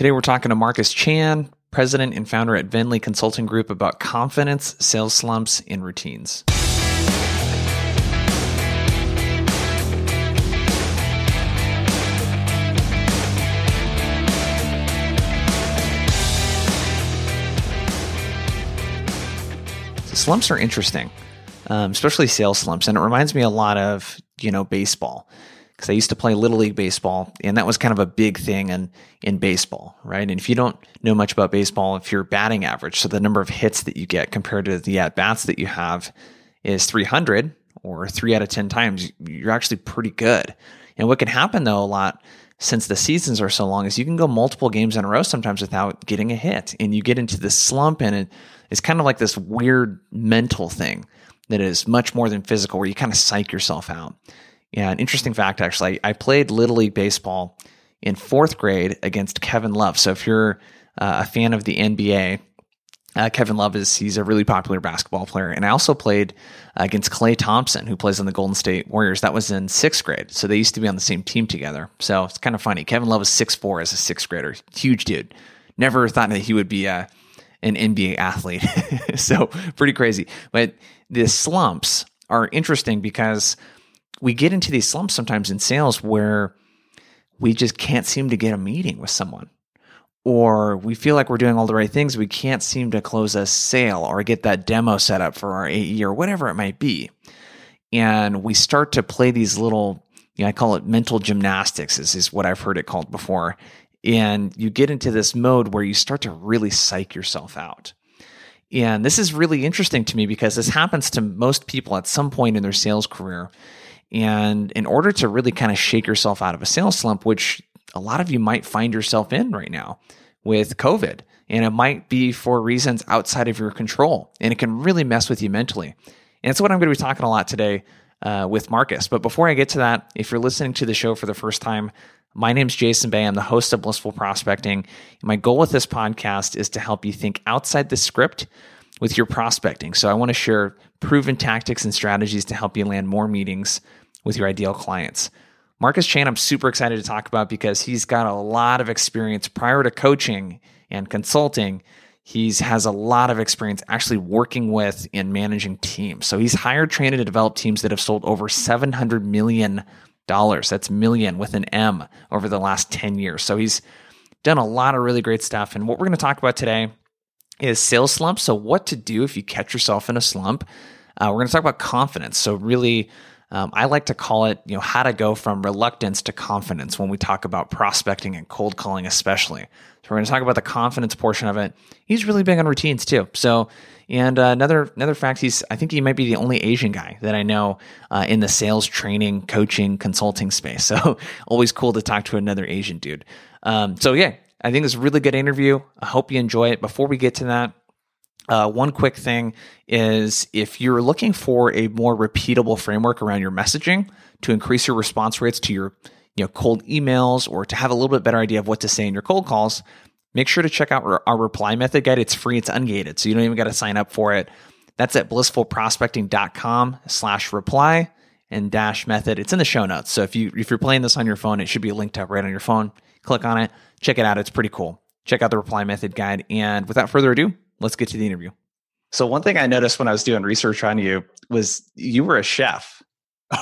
Today we're talking to Marcus Chan, president and founder at Venli Consulting Group, about confidence, sales slumps, and routines. slumps are interesting, um, especially sales slumps, and it reminds me a lot of you know baseball because I used to play little league baseball, and that was kind of a big thing in in baseball, right? And if you don't know much about baseball, if your batting average, so the number of hits that you get compared to the at bats that you have, is 300 or three out of 10 times, you're actually pretty good. And what can happen though a lot since the seasons are so long is you can go multiple games in a row sometimes without getting a hit, and you get into this slump, and it, it's kind of like this weird mental thing that is much more than physical, where you kind of psych yourself out. Yeah, an interesting fact actually. I played Little League Baseball in fourth grade against Kevin Love. So if you're uh, a fan of the NBA, uh, Kevin Love is he's a really popular basketball player, and I also played against Klay Thompson, who plays on the Golden State Warriors. That was in sixth grade, so they used to be on the same team together. So it's kind of funny. Kevin Love was six four as a sixth grader, huge dude. Never thought that he would be a uh, an NBA athlete. so pretty crazy. But the slumps are interesting because we get into these slumps sometimes in sales where we just can't seem to get a meeting with someone or we feel like we're doing all the right things we can't seem to close a sale or get that demo set up for our AE or whatever it might be. And we start to play these little you know, I call it mental gymnastics is, is what I've heard it called before. And you get into this mode where you start to really psych yourself out. And this is really interesting to me because this happens to most people at some point in their sales career and in order to really kind of shake yourself out of a sales slump, which a lot of you might find yourself in right now with COVID, and it might be for reasons outside of your control, and it can really mess with you mentally. And it's what I'm going to be talking a lot today uh, with Marcus. But before I get to that, if you're listening to the show for the first time, my name's Jason Bay. I'm the host of Blissful Prospecting. My goal with this podcast is to help you think outside the script with your prospecting. So I want to share proven tactics and strategies to help you land more meetings with your ideal clients. Marcus Chan, I'm super excited to talk about because he's got a lot of experience prior to coaching and consulting. He's has a lot of experience actually working with and managing teams. So he's hired, trained, and developed teams that have sold over $700 million. That's million with an M over the last 10 years. So he's done a lot of really great stuff. And what we're going to talk about today is sales slumps. So, what to do if you catch yourself in a slump. Uh, we're going to talk about confidence. So, really, um, I like to call it, you know, how to go from reluctance to confidence when we talk about prospecting and cold calling, especially. So we're going to talk about the confidence portion of it. He's really big on routines too. So, and uh, another another fact, he's I think he might be the only Asian guy that I know uh, in the sales training, coaching, consulting space. So always cool to talk to another Asian dude. Um, so yeah, I think it's a really good interview. I hope you enjoy it. Before we get to that, uh, one quick thing is if you're looking for a more repeatable framework around your messaging to increase your response rates to your you know cold emails or to have a little bit better idea of what to say in your cold calls, make sure to check out our, reply method guide. It's free, it's ungated, so you don't even got to sign up for it. That's at blissfulprospecting.com slash reply and dash method. It's in the show notes. So if you if you're playing this on your phone, it should be linked up right on your phone. Click on it, check it out. It's pretty cool. Check out the reply method guide. And without further ado, let's get to the interview. So one thing I noticed when I was doing research on you was you were a chef.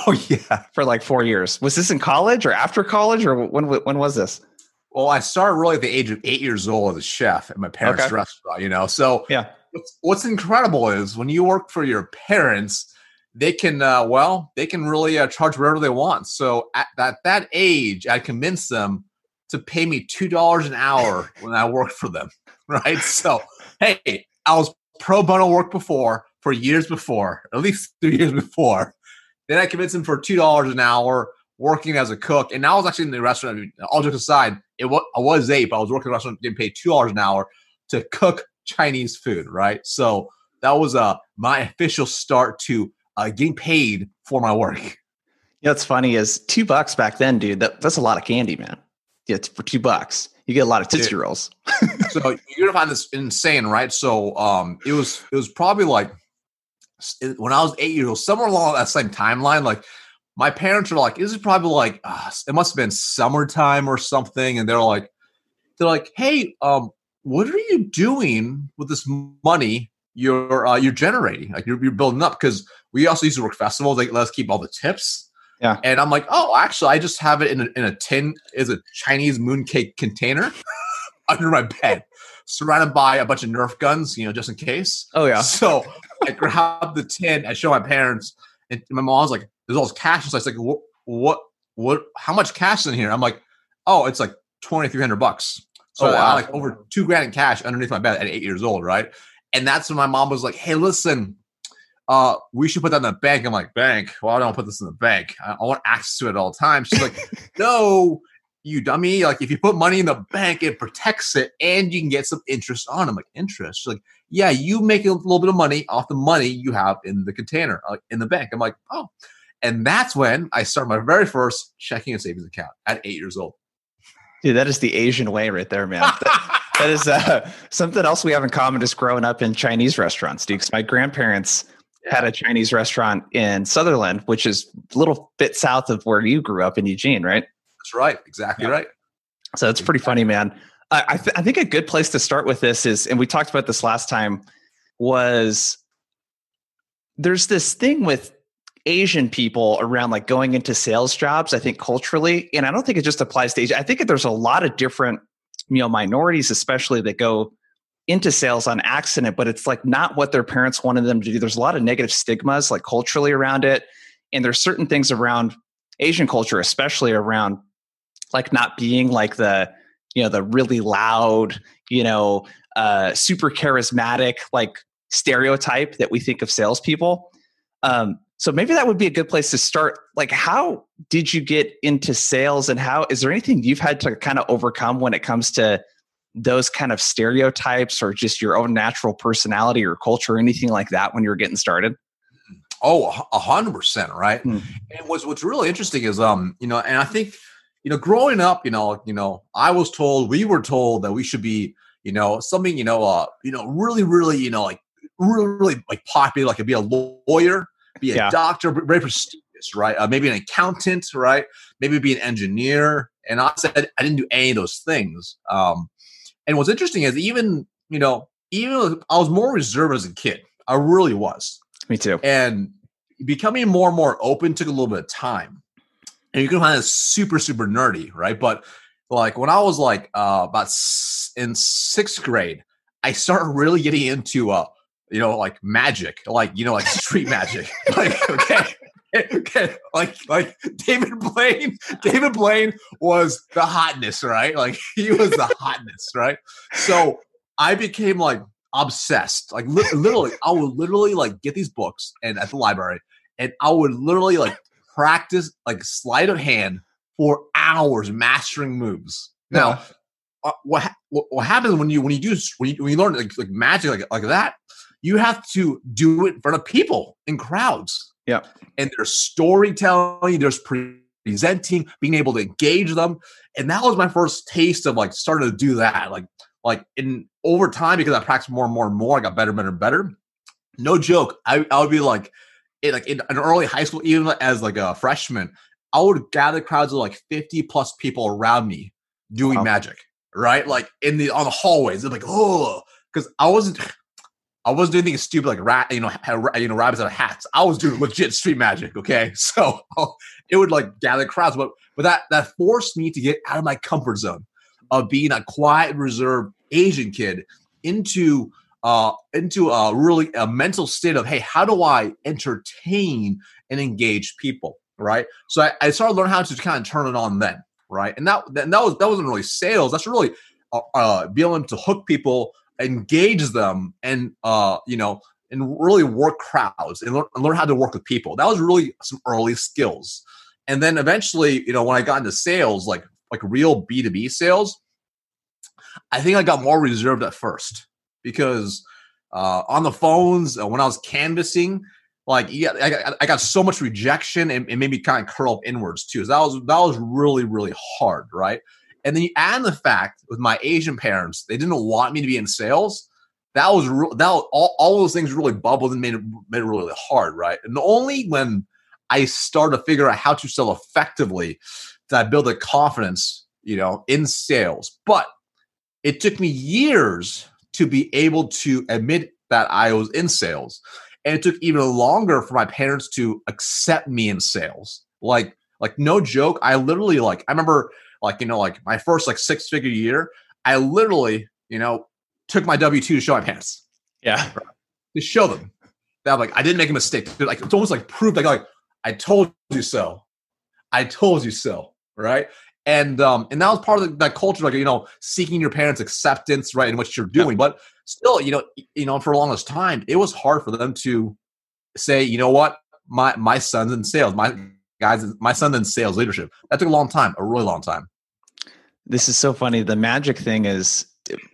Oh yeah, for like four years. Was this in college or after college or when? When was this? Well, I started really at the age of eight years old as a chef at my parents' okay. restaurant. You know, so yeah. What's, what's, incredible is when you work for your parents, they can uh, well, they can really uh, charge whatever they want. So at that that age, I convinced them to pay me two dollars an hour when I worked for them. Right. So hey, I was pro bono work before for years before, at least three years before. Then I convinced him for two dollars an hour working as a cook, and I was actually in the restaurant. All jokes aside, it was I was eight, but I was working in a restaurant getting paid two dollars an hour to cook Chinese food. Right, so that was uh my official start to uh, getting paid for my work. You know, what's funny is two bucks back then, dude. That, that's a lot of candy, man. Yeah, it's for two bucks you get a lot of tootsie Dude. rolls. so you're gonna find this insane, right? So um, it was it was probably like when I was eight years old, somewhere along that same timeline. Like my parents are like, "This is probably like uh, it must have been summertime or something," and they're like, they're like, "Hey, um, what are you doing with this money you're uh, you're generating? Like you're, you're building up because we also used to work festivals. Like let us keep all the tips. Yeah. And I'm like, oh, actually, I just have it in a, in a tin, is a Chinese mooncake container under my bed, surrounded by a bunch of Nerf guns, you know, just in case. Oh yeah. So I grab the tin, I show my parents, and my mom's like, "There's all this cash." So I was like, "What? What? What? How much cash is in here?" I'm like, "Oh, it's like twenty three hundred bucks." So Oh, I wow. had like over two grand in cash underneath my bed at eight years old, right? And that's when my mom was like, "Hey, listen, uh, we should put that in the bank." I'm like, "Bank? Well, I don't put this in the bank. I, I want access to it at all times." She's like, "No, you dummy! Like, if you put money in the bank, it protects it, and you can get some interest on." it. I'm like, "Interest?" She's like, "Yeah, you make a little bit of money off the money you have in the container, like in the bank." I'm like, "Oh." And that's when I started my very first checking and savings account at eight years old. Dude, that is the Asian way right there, man. That- that is uh, something else we have in common just growing up in Chinese restaurants, dude. 'Cause my grandparents had a Chinese restaurant in Sutherlin, which is a little bit south of where you grew up in Eugene, right? That's right, exactly Yeah. right. So it's pretty funny, man. I, I, th- I think a good place to start with this is, and we talked about this last time, was there's this thing with Asian people around like going into sales jobs, I think culturally, and I don't think it just applies to Asia. I think there's a lot of different, you know, minorities, especially that go into sales on accident, but it's like not what their parents wanted them to do. There's a lot of negative stigmas like culturally around it. And there's certain things around Asian culture, especially around like not being like the, you know, the really loud, you know, uh, super charismatic, like stereotype that we think of salespeople. Um, so maybe that would be a good place to start. Like, how did you get into sales, and how is there anything you've had to kind of overcome when it comes to those kind of stereotypes, or just your own natural personality or culture, or anything like that when you were getting started? Oh, a- a hundred percent, right? Hmm. And what's what's really interesting is, um, you know, and I think, you know, growing up, you know, you know, I was told, we were told that we should be, you know, something, you know, uh, you know, really, really, you know, like really, really like popular, like be a lawyer, be a Yeah. doctor, very prestigious, right? Uh, maybe an accountant, right? Maybe be an engineer. And I said I didn't do any of those things. Um, and what's interesting is even, you know, even I was more reserved as a kid. I really was Me too. and becoming more and more open took a little bit of time and you can find it super super nerdy right but like when i was like uh about s- in sixth grade i started really getting into uh you know like magic like you know like street magic like okay okay like like david blaine david blaine was the hotness right like he was the hotness right so i became like obsessed. Like li- literally, I would literally like get these books and at the library, and I would literally like practice like sleight of hand for hours, mastering moves. Now, uh, what, ha- what what happens when you when you do when you, when you learn like, like magic like like that, you have to do it in front of people in crowds. Yeah. and there's storytelling, there's presenting, being able to engage them, and that was my first taste of like starting to do that. Like like in over time because I practiced more and more and more, I got better, better, and better. No joke, I, I would be like, in like in an early high school, even as like a freshman, I would gather crowds of like fifty plus people around me doing Wow. magic, right? Like in the on the hallways, they're like, oh, because I wasn't. I wasn't doing anything stupid like rat, you know, you know, rabbits out of hats. I was doing legit street magic. Okay, so it would like gather crowds, but but that that forced me to get out of my comfort zone of being a quiet, reserved Asian kid into uh into a really a mental state of hey, how do I entertain and engage people, right? So I, I started learning how to kind of turn it on then, right? And that and that was that wasn't really sales. That's really uh, uh being able to hook people, engage them, and uh you know and really work crowds and learn, and learn how to work with people. That was really some early skills. And then eventually, you know, when I got into sales, like like real B2B sales, I think I got more reserved at first because uh, on the phones uh, when I was canvassing, like yeah, I got, I got so much rejection and it made me kind of curl up inwards too. So that was that was really really hard, right? And then you add the fact with my Asian parents, they didn't want me to be in sales. That was. That was, all, all those things really bubbled and made it made it really hard, right? And only when I started to figure out how to sell effectively did I build a confidence, you know, in sales. But it took me years to be able to admit that I was in sales. And it took even longer for my parents to accept me in sales. Like, like no joke. I literally like I remember like, you know, like my first like six figure year, I literally, you know, took my W two to show my parents. Yeah. To show them that I'm like I didn't make a mistake. They're like it's almost like proof like like I told you so. I told you so. Right. And um and that was part of the, that culture, like you know, seeking your parents' acceptance, right, in what you're doing. Yeah. But still, you know, you know, for a longest time, it was hard for them to say, you know what, my my son's in sales, my guys, my son in sales leadership. That took a long time, a really long time. This is so funny. The magic thing is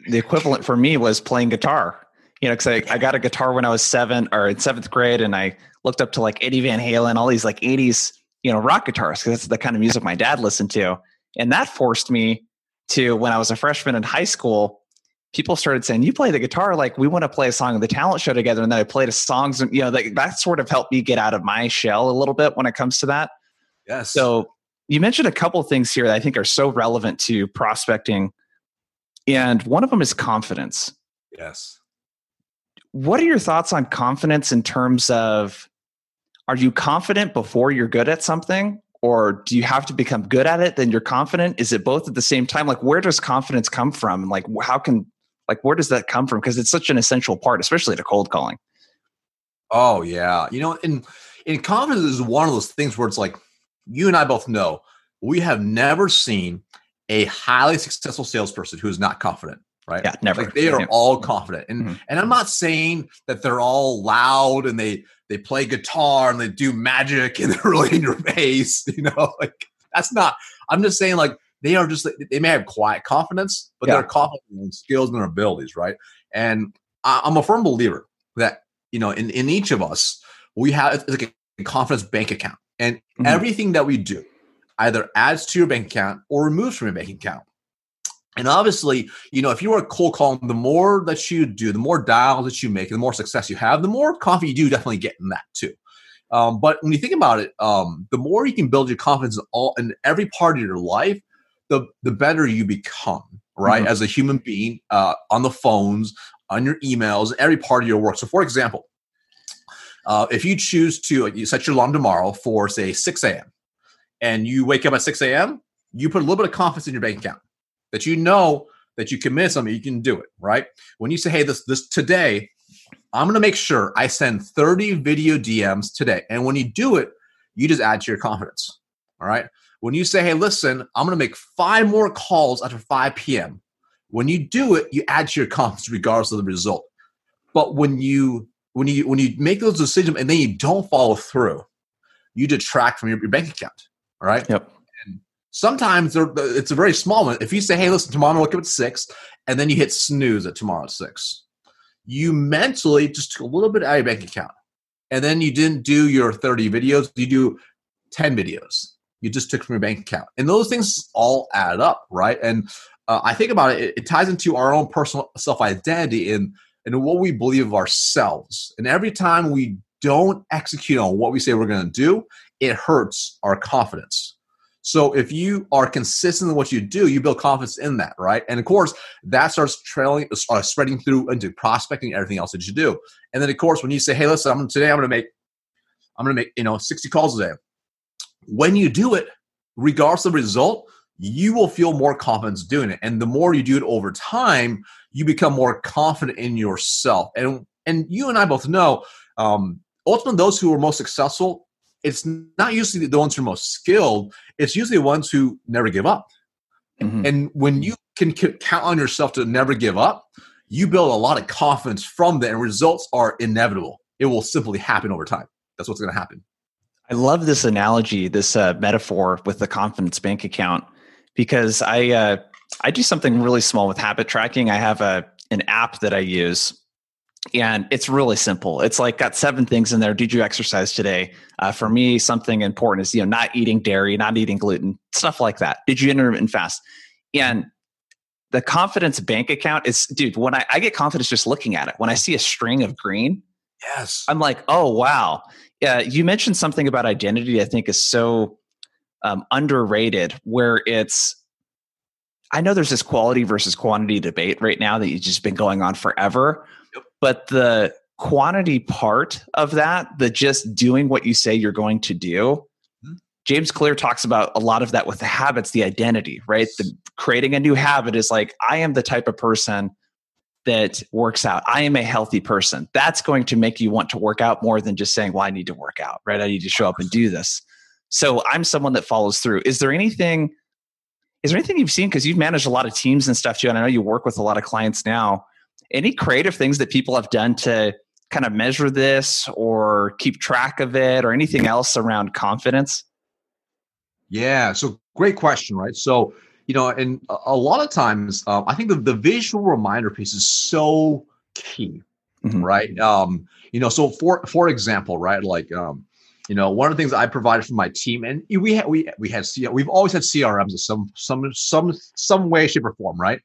the equivalent for me was playing guitar. You know, because I, I got a guitar when I was seven or in seventh grade, and I looked up to like Eddie Van Halen, all these like '80s, you know, rock guitars, because that's the kind of music my dad listened to, and that forced me to when I was a freshman in high school. People started saying, "You play the guitar, like we want to play a song of the talent show together." And then I played a songs, and you know, that, that sort of helped me get out of my shell a little bit when it comes to that. Yes. So you mentioned a couple things here that I think are so relevant to prospecting and one of them is confidence. Yes. What are your thoughts on confidence in terms of are you confident before you're good at something? Or do you have to become good at it, then you're confident? Is it both at the same time? Like, where does confidence come from? And like, how can, like, where does that come from? Because it's such an essential part, especially to cold calling. Oh, yeah. You know, and, and confidence is one of those things where it's like, you and I both know we have never seen a highly successful salesperson who is not confident right? Yeah, never. Like they are all confident, and mm-hmm. and I'm not saying that they're all loud and they they play guitar and they do magic and they're really in your face, you know. Like that's not. I'm just saying like they are just they may have quiet confidence, but yeah. they're confident in skills and their abilities, right? And I, I'm a firm believer that you know in in each of us we have it's like a confidence bank account, and mm-hmm. everything that we do either adds to your bank account or removes from your bank account. And obviously, you know, if you are a cold call, the more that you do, the more dials that you make, the more success you have, the more coffee you do definitely get in that too. Um, but when you think about it, um, the more you can build your confidence in all in every part of your life, the the better you become, right? Mm-hmm. As a human being, uh, on the phones, on your emails, every part of your work. So, for example, uh, if you choose to you set your alarm tomorrow for say 6 a.m and you wake up at 6 a.m., you put a little bit of confidence in your bank account that you know that you commit something, you can do it, right? When you say, hey, this this today, I'm gonna make sure I send 30 video DMs today. And when you do it, you just add to your confidence. All right. When you say, hey, listen, I'm gonna make five more calls after 5 p.m. When you do it, you add to your comps regardless of the result. But when you when you when you make those decisions and then you don't follow through, you detract from your, your bank account All right. Yep. And sometimes it's a very small one. If you say, "Hey, listen, tomorrow I'll wake up at six, and then you hit snooze at tomorrow at six, you mentally just took a little bit out of your bank account, and then you didn't do your thirty videos. You do ten videos. You just took from your bank account, and those things all add up, right? And uh, I think about it, it, it ties into our own personal self identity and and what we believe of ourselves. And every time we don't execute on what we say we're going to do, it hurts our confidence. So if you are consistent in what you do, you build confidence in that, right? And of course, that starts trailing, uh, spreading through into prospecting everything else that you do. And then of course, when you say, "Hey, listen, I'm, today I'm going to make, I'm going to make, you know, 60 calls a day," when you do it, regardless of the result, you will feel more confidence doing it. And the more you do it over time, you become more confident in yourself. And and you and I both know, um, ultimately, those who are most successful it's not usually the ones who are most skilled. It's usually the ones who never give up. Mm-hmm. And when you can count on yourself to never give up, you build a lot of confidence from that, and results are inevitable. It will simply happen over time. That's what's going to happen. I love this analogy, this uh, metaphor with the confidence bank account, because I uh, I do something really small with habit tracking. I have a an app that I use and it's really simple. It's like got seven things in there. Did you exercise today? Uh, for me something important is you know not eating dairy not eating gluten stuff like that. Did you intermittent fast? And the confidence bank account is dude when I, I get confidence just looking at it. When i see a string of green yes. I'm like oh wow yeah you mentioned something about identity i think is so um, underrated where it's I know there's this quality versus quantity debate right now that you've just been going on forever. Yep. But the quantity part of that, the just doing what you say you're going to do, mm-hmm. James Clear talks about a lot of that with the habits, the identity, right? The creating a new habit is like, I am the type of person that works out. I am a healthy person. That's going to make you want to work out more than just saying, well, I need to work out, right? I need to show up and do this. So I'm someone that follows through. Is there anything, is there anything you've seen? Because you've managed a lot of teams and stuff too. And I know you work with a lot of clients now. Any creative things that people have done to kind of measure this or keep track of it or anything else around confidence? Yeah. So great question, right? So you know, and a lot of times, um, I think the, the visual reminder piece is so key, mm-hmm. right? Um, you know, so for for example, right, like, um, you know, one of the things I provided for my team, and we had we we had we've always had CRMs in some some some some way, shape, or form, right?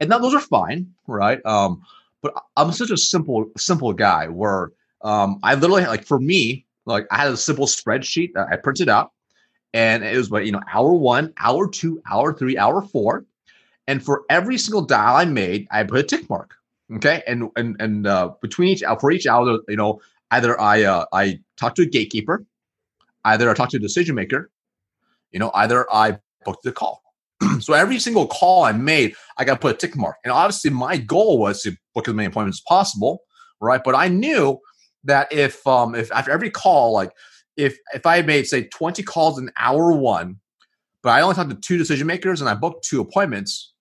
And now those are fine, right? Um, but I'm such a simple simple guy where um, I literally like for me, like I had a simple spreadsheet that I printed out and it was what you know hour one hour two hour three hour four. And for every single dial i made i put a tick mark okay? And and and uh, between each hour, for each hour you know either i uh, i talked to a gatekeeper either i talked to a decision maker you know either i booked the call. So every single call i made i got to put a tick mark. And obviously my goal was to book as many appointments as possible right? But i knew that if um if after every call like if if I made say 20 calls in hour one, but I only talked to two decision makers and I booked two appointments,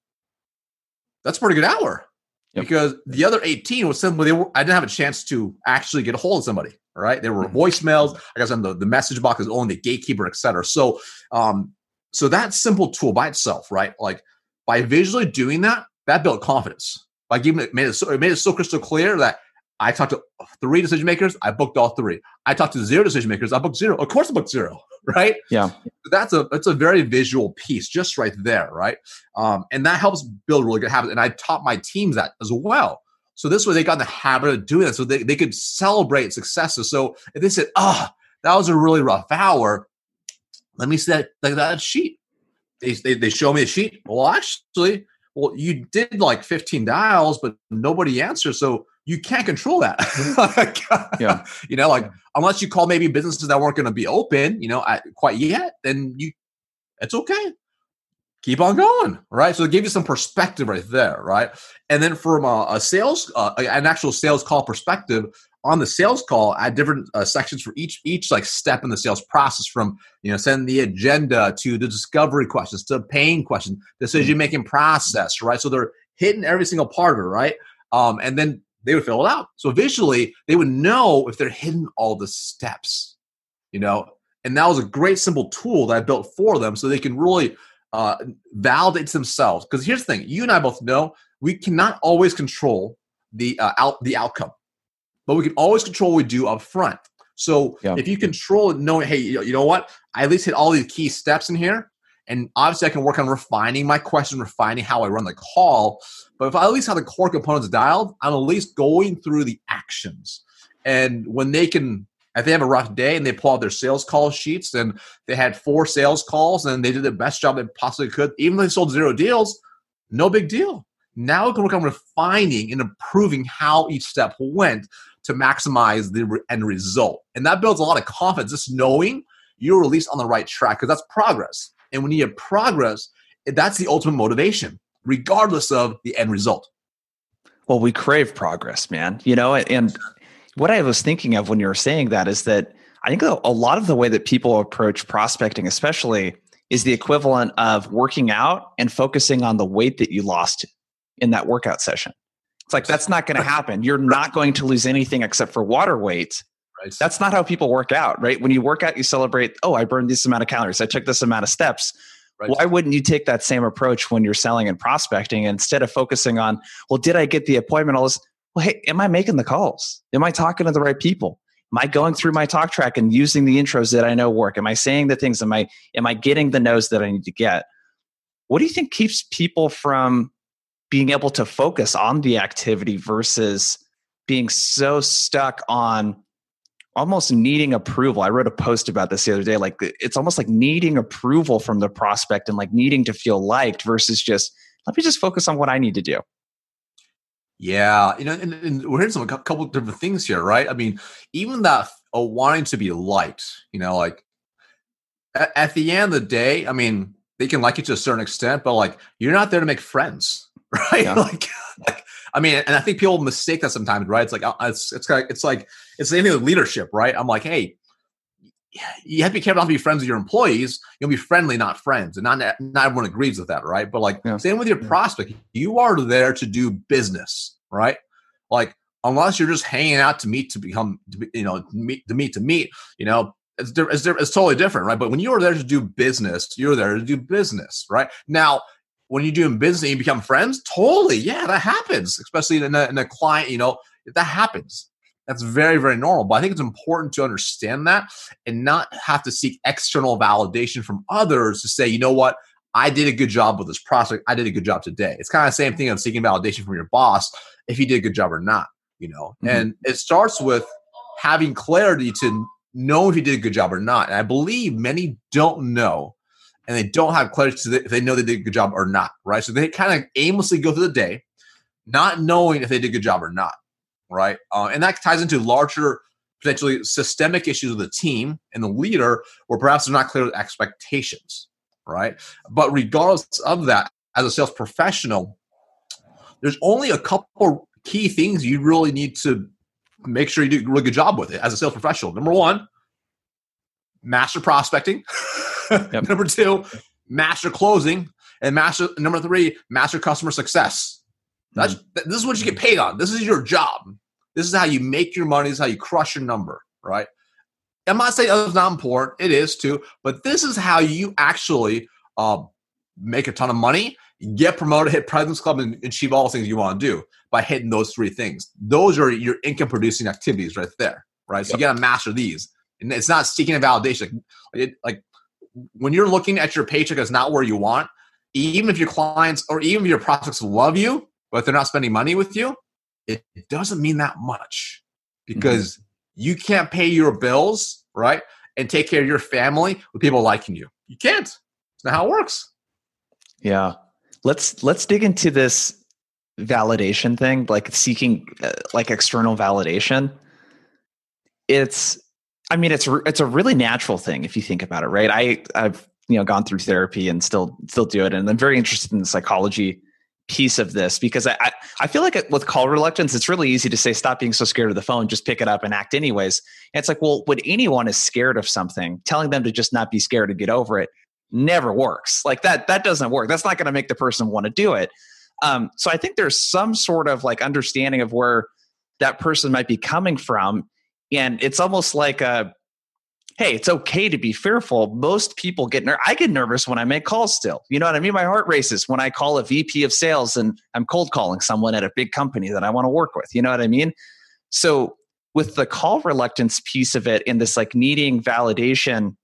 that's a pretty good hour. Yep. Because the other 18 was simply they were, I didn't have a chance to actually get a hold of somebody. Right. There were mm-hmm. voicemails. I guess on the, the message box is only the gatekeeper, et cetera. So um, so that simple tool by itself, right? Like by visually doing that, that built confidence. By giving it made it so it made it so crystal clear that I talked to three decision makers. I booked all three. I talked to zero decision makers. I booked zero. Of course, I booked zero. Right? Yeah. That's a that's a very visual piece, just right there. Right? Um, and that helps build really good habits. And I taught my teams that as well. So this way, they got in the habit of doing that, so they, they could celebrate successes. So if they said, "Ah, oh, that was a really rough hour," let me see that like that sheet. They, they they show me a sheet. Well, actually, well, you did like 15 dials, but nobody answered. So you can't control that. Mm-hmm. yeah. You know, like unless you call maybe businesses that weren't going to be open, you know, at, quite yet, then you, it's okay. Keep on going, right? So it gave you some perspective right there, right? And then from a, a sales, uh, an actual sales call perspective, on the sales call, I had different uh, sections for each each like step in the sales process, from you know sending the agenda to the discovery questions to pain questions, decision making process, right? So they're hitting every single part of it, right? Um, and then they would fill it out. So visually, they would know if they're hitting all the steps, you know. And that was a great simple tool that I built for them, so they can really uh, validate themselves. Because here's the thing: you and I both know we cannot always control the uh, out the outcome, but we can always control what we do up front. So yeah. if you control it, knowing, hey, you know what, I at least hit all these key steps in here. And obviously, I can work on refining my question, refining how I run the call. But if I at least have the core components dialed, I'm at least going through the actions. And when they can, if they have a rough day and they pull out their sales call sheets and they had four sales calls and they did the best job they possibly could, even though they sold zero deals, no big deal. Now we can work on refining and improving how each step went to maximize the end result. And that builds a lot of confidence, just knowing you're at least on the right track because that's progress. And when you have progress, that's the ultimate motivation, regardless of the end result. Well, we crave progress, man. You know, and what I was thinking of when you were saying that is that I think a lot of the way that people approach prospecting, especially, is the equivalent of working out and focusing on the weight that you lost in that workout session. It's like that's not going to happen. You're not going to lose anything except for water weight Right. That's not how people work out, right? When you work out, you celebrate, oh, I burned this amount of calories. I took this amount of steps. Right. Why wouldn't you take that same approach when you're selling and prospecting instead of focusing on, well, did I get the appointment? All this, well, hey, am I making the calls? Am I talking to the right people? Am I going through my talk track and using the intros that I know work? Am I saying the things? Am I am I getting the no's that I need to get? What do you think keeps people from being able to focus on the activity versus being so stuck on almost needing approval. I wrote a post about this the other day. Like it's almost like needing approval from the prospect and like needing to feel liked versus just let me just focus on what I need to do. Yeah, you know, and, and we're hearing some a couple different things here, right? I mean, even that uh, wanting to be liked, you know, like at, at, the end of the day, I mean, they can like you to a certain extent, but like you're not there to make friends, right? Yeah. like, like, I mean, and I think people mistake that sometimes, right? It's like uh, it's it's like it's like it's the thing with leadership, right? I'm like, hey, you have to be careful not to be friends with your employees. You'll be friendly, not friends, and not not everyone agrees with that, right? But like yeah. same with your prospect, you are there to do business, right? Like unless you're just hanging out to meet to become, you know, meet to meet to meet, you know, it's, it's, it's totally different, right? But when you are there to do business, you're there to do business, right? Now, when you're doing business and you become friends, totally, yeah, that happens, especially in a, in a client, you know, that happens. That's very, very normal. But I think it's important to understand that and not have to seek external validation from others to say, you know what, I did a good job with this prospect. I did a good job today. It's kind of the same thing of seeking validation from your boss if he did a good job or not, you know. Mm-hmm. And it starts with having clarity to know if he did a good job or not. And I believe many don't know and they don't have clarity to if they know they did a good job or not, right? So they kind of aimlessly go through the day, not knowing if they did a good job or not right? Uh, and that ties into larger, potentially systemic issues of the team and the leader, where perhaps they're not clear with expectations, right? But regardless of that, as a sales professional, there's only a couple key things you really need to make sure you do a really good job with it as a sales professional. Number one, master prospecting. Yep. number two, master closing. And master number three, master customer success. That's mm-hmm. this is what you get paid on. This is your job. This is how you make your money. This is how you crush your number, right? I'm not saying it's not important. It is too, but this is how you actually uh, make a ton of money, get promoted, hit President's Club, and achieve all the things you want to do by hitting those three things. Those are your income producing activities right there, right? So yep. you got to master these. And it's not seeking a validation. Like when you're looking at your paycheck as not where you want, even if your clients or even if your prospects love you, but they're not spending money with you, it, it doesn't mean that much because mm-hmm. you can't pay your bills, right? And take care of your family with people liking you. You can't. It's not how it works. Yeah. Let's let's dig into this validation thing, like seeking uh, like external validation. It's I mean it's it's a really natural thing if you think about it, right? I I've you know gone through therapy and still still do it and I'm very interested in the psychology piece of this because I, I feel like with call reluctance, it's really easy to say, stop being so scared of the phone, just pick it up and act anyways. And it's like, well, when anyone is scared of something, telling them to just not be scared and get over it never works. Like that, that doesn't work. That's not going to make the person want to do it. Um, so I think there's some sort of like understanding of where that person might be coming from. And it's almost like a, hey, it's okay to be fearful. Most people get ner- I get nervous when I make calls still. You know what I mean? My heart races when I call a VP of sales and I'm cold calling someone at a big company that I want to work with. You know what I mean? So with the call reluctance piece of it and this like needing validation,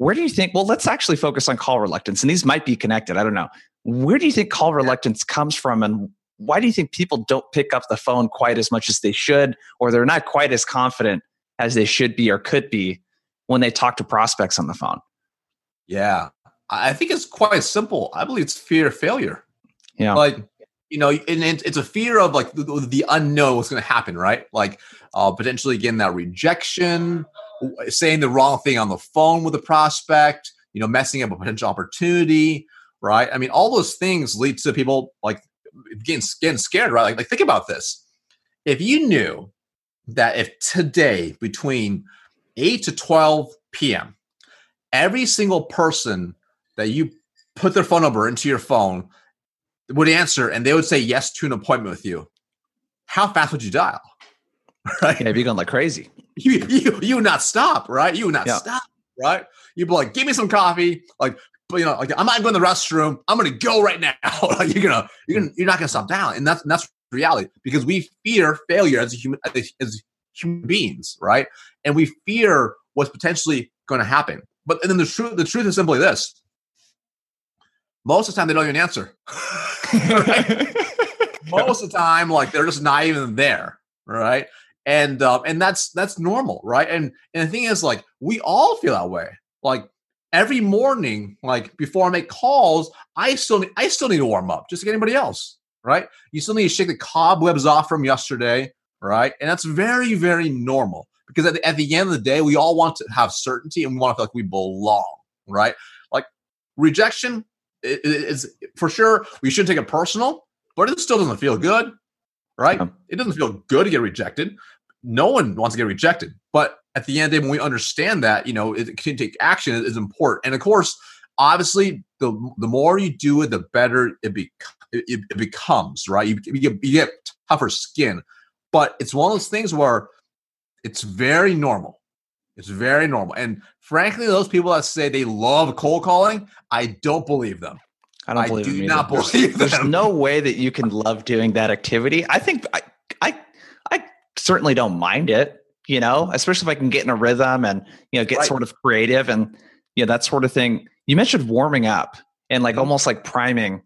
where do you think well let's actually focus on call reluctance and these might be connected i don't know where do you think call reluctance comes from and why do you think people don't pick up the phone quite as much as they should or they're not quite as confident as they should be or could be when they talk to prospects on the phone? Yeah, I think it's quite simple. I believe it's fear of failure. Yeah. Like, you know, and it's a fear of like the, the unknown, what's going to happen, right? Like, uh, potentially getting that rejection, saying the wrong thing on the phone with a prospect, you know, messing up a potential opportunity, right? I mean, all those things lead to people like getting, getting scared, right? Like, like think about this. If you knew that if today between 8 to 12 p.m., every single person that you put their phone number into your phone would answer and they would say yes to an appointment with you, how fast would you dial? Right? Yeah, you'd be going like crazy. You, you, you would not stop, right? You would not yeah. stop, right? You'd be like, give me some coffee. Like, you know, like I'm not going to the restroom. I'm going to go right now. like you're gonna, you're gonna, you're not gonna stop down, and that's and that's reality because we fear failure as a human as, as human beings, right? And we fear what's potentially going to happen. But and then the truth the truth is simply this: most of the time they don't even answer. most of the time, like they're just not even there, right? And uh, and that's that's normal, right? And and the thing is, like we all feel that way. Like every morning, like before I make calls, I still need, I still need to warm up, just like anybody else, right? You still need to shake the cobwebs off from yesterday, right? And that's very, very normal because at the, at the end of the day, we all want to have certainty and we want to feel like we belong, right? Like rejection is, for sure we shouldn't take it personal, but it still doesn't feel good, right? Yeah. It doesn't feel good to get rejected. No one wants to get rejected, but at the end of the day, when we understand that, you know, it can take action is important. And of course, obviously, the the more you do it, the better it be it, it becomes, right? You, you, get, you get tougher skin, but it's one of those things where it's very normal. It's very normal. And frankly, those people that say they love cold calling, I don't believe them. I don't believe I do not believe There's, there's no way that you can love doing that activity. I think I, I, I certainly don't mind it you know, especially if I can get in a rhythm and, you know, get right. sort of creative and, you know, that sort of thing. You mentioned warming up and like mm-hmm. almost like priming.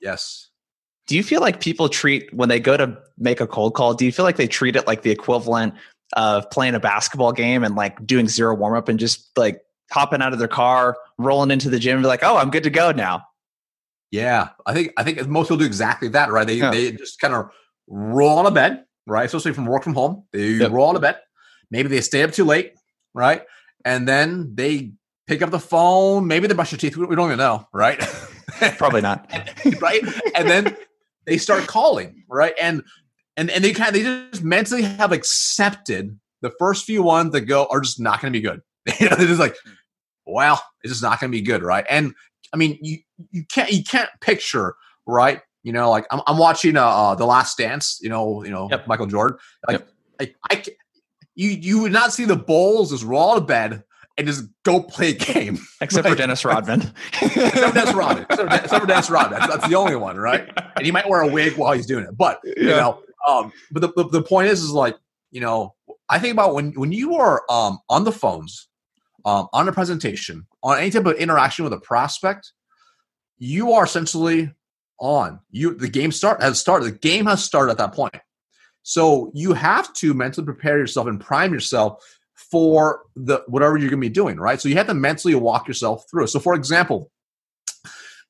Yes. Do you feel like people treat when they go to make a cold call, do you feel like they treat it like the equivalent of playing a basketball game and like doing zero warm up and just like hopping out of their car, rolling into the gym and be like, oh, I'm good to go now? Yeah. I think I think most people do exactly that, right? They yeah. they just kind of roll on a bed, right? Especially from work from home. They yep. roll on a bed Maybe they stay up too late, right? And then they pick up the phone. Maybe they brush their teeth. We don't even know, right? Probably not. right. And then they start calling, right? And and and they kind of they just mentally have accepted the first few ones that go are just not going to be good. you know, they're just like, well, it's just not going to be good, right? And I mean, you you can't you can't picture, right? You know, like I'm, I'm watching uh, uh the Last Dance. You know, you know yep. Michael Jordan. Like, yep. like I you you would not see the Bulls just roll out of bed and just go play a game. Except like, for Dennis Rodman. except for Dennis Rodman. Except for, Dennis Rodman. That's, that's, the only one, right? And he might wear a wig while he's doing it. But yeah. you know, um, but the, the, the point is, is like, you know, I think about when when you are um on the phones, um, on a presentation, on any type of interaction with a prospect, you are essentially on. You the game start has started. The game has started at that point. So you have to mentally prepare yourself and prime yourself for the whatever you're going to be doing, right? So you have to mentally walk yourself through. So, for example,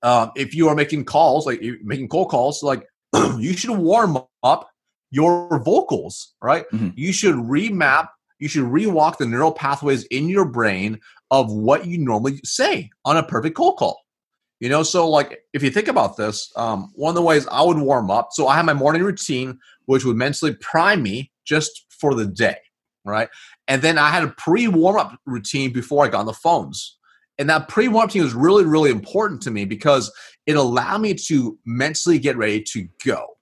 um, if you are making calls, like you're making cold calls, like you should warm up your vocals, right? Mm-hmm. You should remap, you should rewalk the neural pathways in your brain of what you normally say on a perfect cold call. You know, so like if you think about this, um, one of the ways I would warm up, so I have my morning routine, which would mentally prime me just for the day, right? And then I had a pre warm up routine before I got on the phones. And that pre warm up routine was really, really important to me because it allowed me to mentally get ready to go.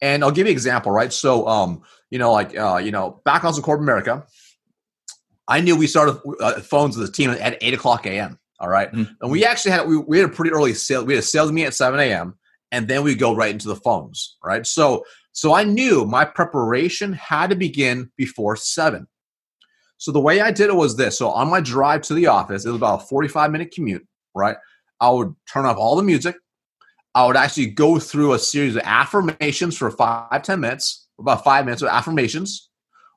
And I'll give you an example, right? So, um, you know, like, uh, you know, back on Corporate America, I knew we started uh, phones as a team at 8 o'clock a.m. All right? mm-hmm. And we actually had we, we had a pretty early sale. We had a sales meeting at 7 a.m. and then we go right into the phones. Right. So so I knew my preparation had to begin before seven. So the way I did it was this. So on my drive to the office, it was about a 45 minute commute, right? I would turn off all the music. I would actually go through a series of affirmations for five, 10 minutes, about five minutes of affirmations,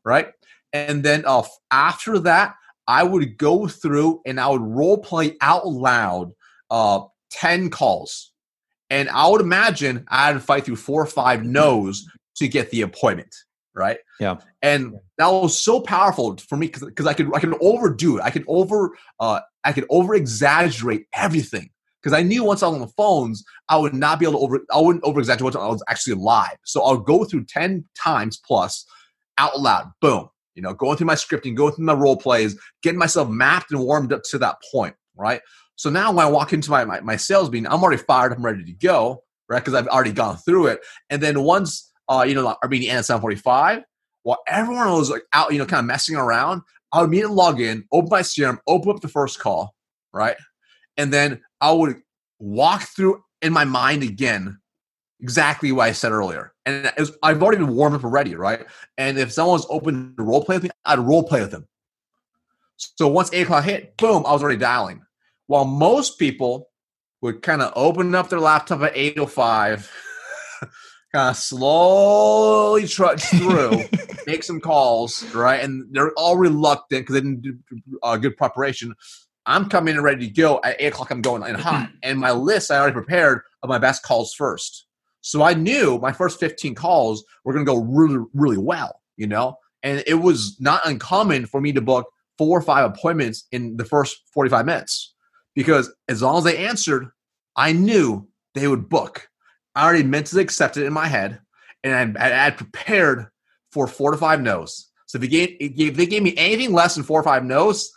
right? And then uh, after that, I would go through and I would role play out loud uh, 10 calls. And I would imagine I had to fight through four or five no's to get the appointment. Right. Yeah. And that was so powerful for me because I could I could overdo it. I could over uh I could over exaggerate everything. Because I knew once I was on the phones, I would not be able to over I wouldn't over exaggerate I was actually live. So I'll go through 10 times plus out loud. Boom you know, going through my scripting, going through my role plays, getting myself mapped and warmed up to that point, right? So now when I walk into my, my, my sales meeting, I'm already fired I'm ready to go, right? Because I've already gone through it. And then once, uh, you know, our meeting ends at 745, while everyone was like out, you know, kind of messing around, I would immediately log in, open my CRM, open up the first call, right? And then I would walk through in my mind again exactly what I said earlier. And was, I've already been warmed up already, right? And if someone's open to role play with me, I'd role play with them. So once eight o'clock hit, boom, I was already dialing. While most people would kind of open up their laptop at 805, kind of slowly trudge through, make some calls, right? And they're all reluctant because they didn't do uh, good preparation. I'm coming in ready to go at eight o'clock. I'm going in hot, and my list I already prepared of my best calls first. So I knew my first 15 calls were going to go really, really well. You know, and it was not uncommon for me to book four or five appointments in the first 45 minutes because as long as they answered, I knew they would book. I already mentally accepted it in my head, and I had prepared for four to five no's. So if they gave, if they gave me anything less than four or five no's,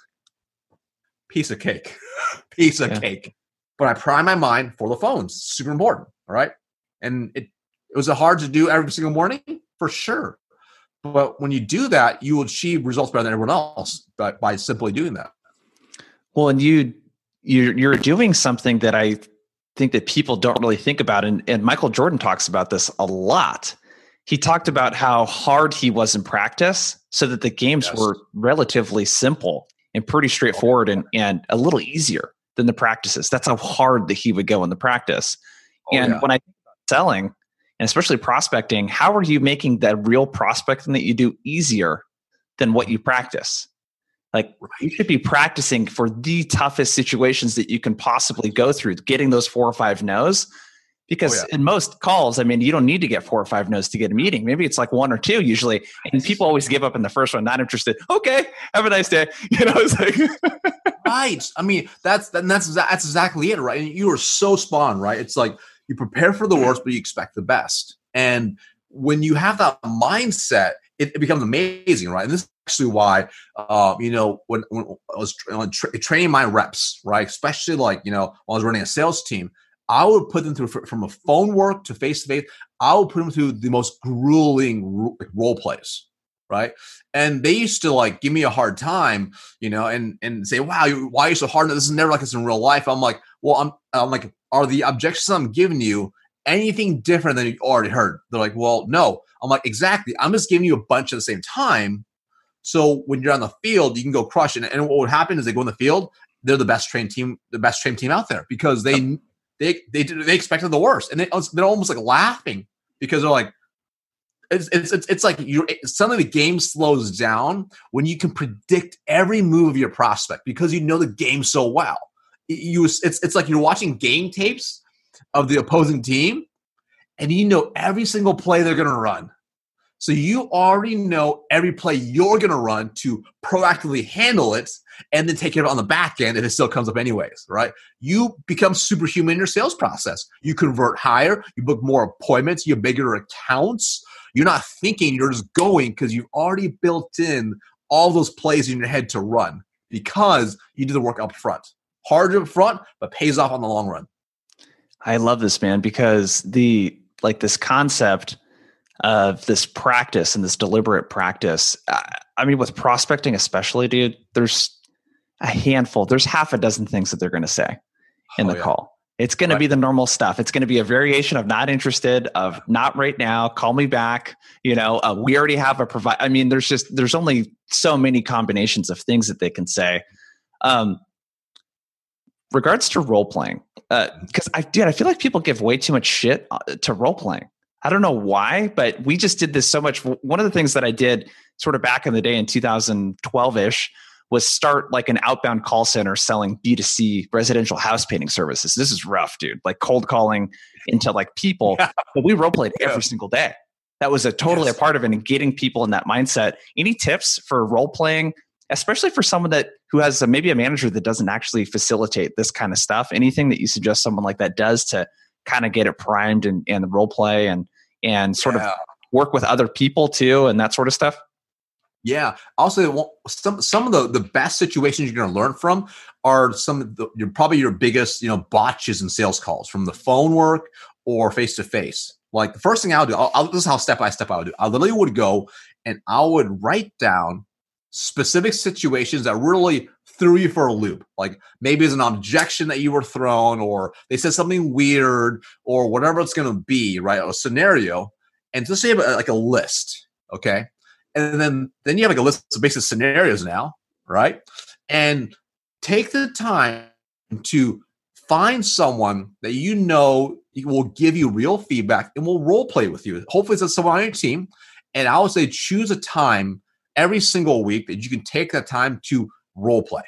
piece of cake, piece of yeah. cake. But I prime my mind for the phones. Super important. All right, and it it was hard to do every single morning for sure. But when you do that, you will achieve results better than everyone else by, by simply doing that. Well, and you you're, you're doing something that I think that people don't really think about, and, and Michael Jordan talks about this a lot. He talked about how hard he was in practice, so that the games yes. were relatively simple and pretty straightforward and, oh, and a little easier than the practices. That's how hard that he would go in the practice. Oh, and yeah. when I think selling, and especially prospecting, how are you making that real prospecting that you do easier than what you practice? Like you should be practicing for the toughest situations that you can possibly go through, getting those four or five no's. Oh, because oh, yeah. in most calls, I mean, you don't need to get four or five no's to get a meeting. Maybe it's like one or two usually. And people always give up in the first one, not interested. Okay, have a nice day. You know, it's like Right. I mean, that's that's that's exactly it, right? And you are so spawned, right? It's like you prepare for the worst, but you expect the best. And when you have that mindset, it, it becomes amazing, right? And this is actually why, uh, you know, when, when I was tra- training my reps, right, especially like you know, when I was running a sales team, I would put them through from a phone work to face to face. I would put them through the most grueling role plays, right? And they used to like give me a hard time, you know, and and say, "Wow, why are you so hard? This is never like this in real life." I'm like, "Well, I'm I'm like are the objections I'm giving you anything different than you already heard? They're like, well, no. I'm like, exactly. I'm just giving you a bunch at the same time. So when you're on the field, you can go crush it. And what would happen is they go in the field, they're the best trained team, the best trained team out there because they they they they expected the worst, and they, they're almost like laughing because they're like, it's it's it's, it's like you suddenly the game slows down when you can predict every move of your prospect because you know the game so well you it's it's like you're watching game tapes of the opposing team and you know every single play they're going to run. So you already know every play you're going to run to proactively handle it and then take care of it on the back end if it still comes up anyways, right? You become superhuman in your sales process. You convert higher, you book more appointments, you have bigger accounts. You're not thinking, you're just going because you've already built in all those plays in your head to run because you do the work up front hard up front, but pays off on the long run. I love this man because the like this concept of this practice and this deliberate practice. I mean, with prospecting, especially, dude, there's a handful, there's half a dozen things that they're going to say in oh, the yeah. call. It's going right. to be the normal stuff. It's going to be a variation of not interested, of not right now, call me back. You know, uh, we already have a provide. I mean, there's just, there's only so many combinations of things that they can say. Um, regards to role playing, because uh, I did, I feel like people give way too much shit uh, to role playing. I don't know why, but we just did this so much. One of the things that I did sort of back in the day in 2012 ish was start like an outbound call center selling B2C residential house painting services. This is rough, dude. Like cold calling into like people, yeah. but we role played every single day. That was a totally yes. a part of it and getting people in that mindset. Any tips for role playing especially for someone that who has a, maybe a manager that doesn't actually facilitate this kind of stuff anything that you suggest someone like that does to kind of get it primed and, and the role play and and sort yeah. of work with other people too and that sort of stuff? Yeah. Also some some of the the best situations you're going to learn from are some of the your, probably your biggest you know botches in sales calls from the phone work or face to face like the first thing i'll do I'll, I'll, this is how step by step i would do. I literally would go and i would write down specific situations that really threw you for a loop. Like maybe it's an objection that you were thrown, or they said something weird, or whatever it's going to be, right? A scenario, and just say uh, like a list, okay? And then then you have like a list of basic scenarios now, right? And take the time to find someone that you know will give you real feedback and will role play with you. Hopefully, it's someone on your team. And I would say choose a time every single week that you can take that time to role play.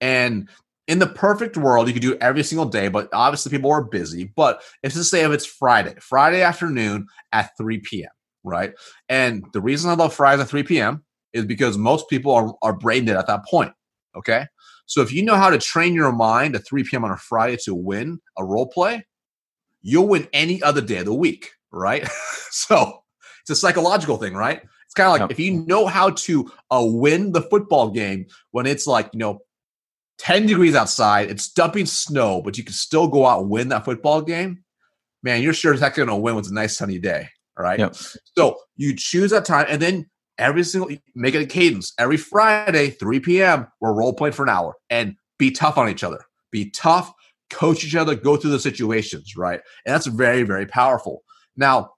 And in the perfect world, you could do every single day, but obviously people are busy. But if to say if it's Friday, Friday afternoon at 3 p.m., right? And the reason I love Fridays at 3 p.m. is because most people are, are brain dead at that point. Okay. So if you know how to train your mind at 3 p.m. on a Friday to win a role play, you'll win any other day of the week, right? so it's a psychological thing, right? It's kind of like yep. if you know how to uh, win the football game when it's like, you know, 10 degrees outside, it's dumping snow, but you can still go out and win that football game, man, you're sure as heck going to win with a nice sunny day. All right. Yep. So you choose that time and then every single, make it a cadence. Every Friday, 3 p.m., we're role playing for an hour and be tough on each other. Be tough, coach each other, go through the situations, right? And that's very, very powerful. Now,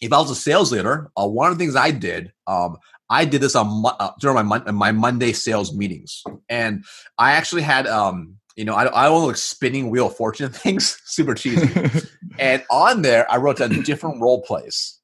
if I was a sales leader, uh, one of the things I did, um, I did this on uh, during my my Monday sales meetings, and I actually had um, you know I I don't like spinning wheel of fortune things, super cheesy, and on there I wrote down different role plays,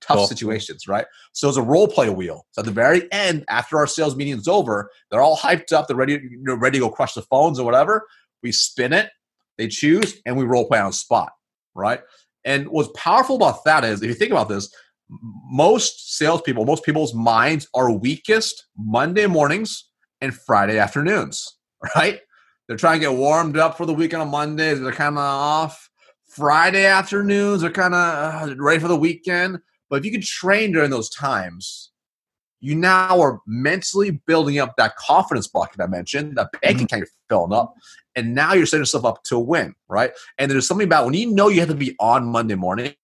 tough cool. situations, right? So it's a role play wheel. So at the very end, after our sales meeting is over, they're all hyped up, they're ready, you know, ready to go crush the phones or whatever. We spin it, they choose, and we role play on spot, right? And what's powerful about that is, if you think about this, most salespeople, most people's minds are weakest Monday mornings and Friday afternoons, right? They're trying to get warmed up for the weekend on Mondays. They're kind of off. Friday afternoons are kind of uh, ready for the weekend. But if you can train during those times, you now are mentally building up that confidence bucket that I mentioned, that bank mm-hmm. account you're filling up, and now you're setting yourself up to win, right? And there's something about when you know you have to be on Monday morning,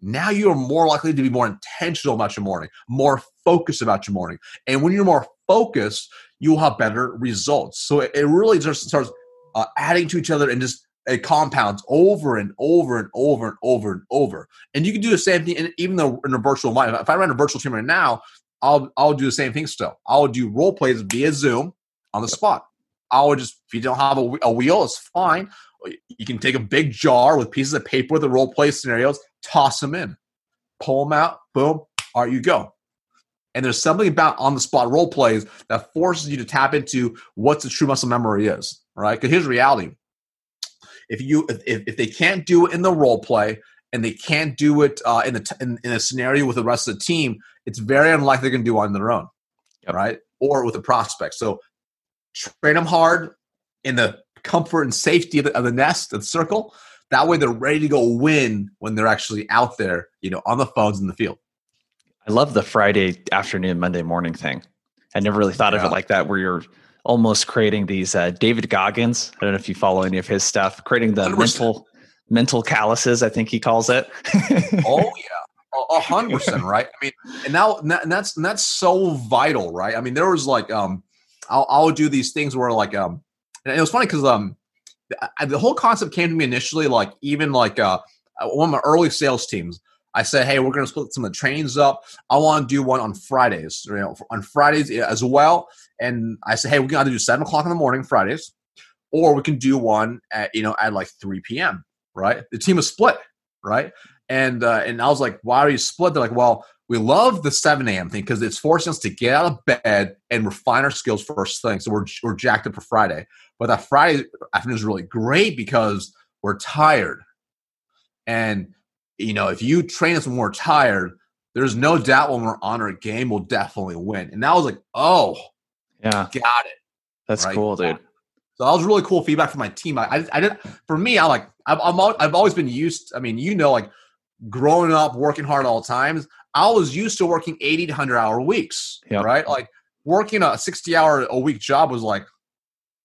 now you are more likely to be more intentional about your morning, more focused about your morning. And when you're more focused, you'll have better results. So it, it really just starts uh, adding to each other and just it compounds over and over and over and over and over. And you can do the same thing, in, even though in a virtual environment. If I run a virtual team right now, I'll I'll do the same thing still. I'll do role plays via Zoom on the spot. I would just if you don't have a, a wheel, it's fine. You can take a big jar with pieces of paper with the role play scenarios, toss them in, pull them out, boom, all right, you go. And there's something about on the spot role plays that forces you to tap into what the true muscle memory is, right? Because here's reality: if you if, if they can't do it in the role play and they can't do it uh, in, the in, in a scenario with the rest of the team, it's very unlikely they're going to do it on their own, yep. right? Or with a prospect. So train them hard in the comfort and safety of the, of the nest, of the circle. That way, they're ready to go win when they're actually out there, you know, on the phones in the field. I love the Friday afternoon, Monday morning thing. I never really thought yeah. of it like that, where you're almost creating these. Uh, David Goggins, I don't know if you follow any of his stuff, creating the 100%. mental mental calluses. I think he calls it. oh yeah, a hundred percent right. I mean, and now and that's and that's so vital, right? I mean, there was like um, I'll I'll do these things where like um, and it was funny because um, the, the whole concept came to me initially like even like uh one of my early sales teams. I said, hey, we're going to split some of the trains up. I want to do one on Fridays, you know, on Fridays as well. And I said, hey, we can either do seven o'clock in the morning Fridays, or we can do one at you know at like three p.m. Right? The team is split, right? And uh, and I was like, why are you split? They're like, well, we love the 7 a.m. thing because it's forcing us to get out of bed and refine our skills first thing. So we're, we're jacked up for Friday. But that Friday afternoon is really great because we're tired. And, you know, if you train us when we're tired, there's no doubt when we're on our game, we'll definitely win. And that was like, oh, yeah, got it. That's right? cool, dude. So that was really cool feedback from my team. I, I, I did for me. I like I've I'm, I've always been used. I mean, you know, like growing up, working hard all the times. I was used to working 80 to 100 hour weeks, yep. right? Like working a 60 hour a week job was like,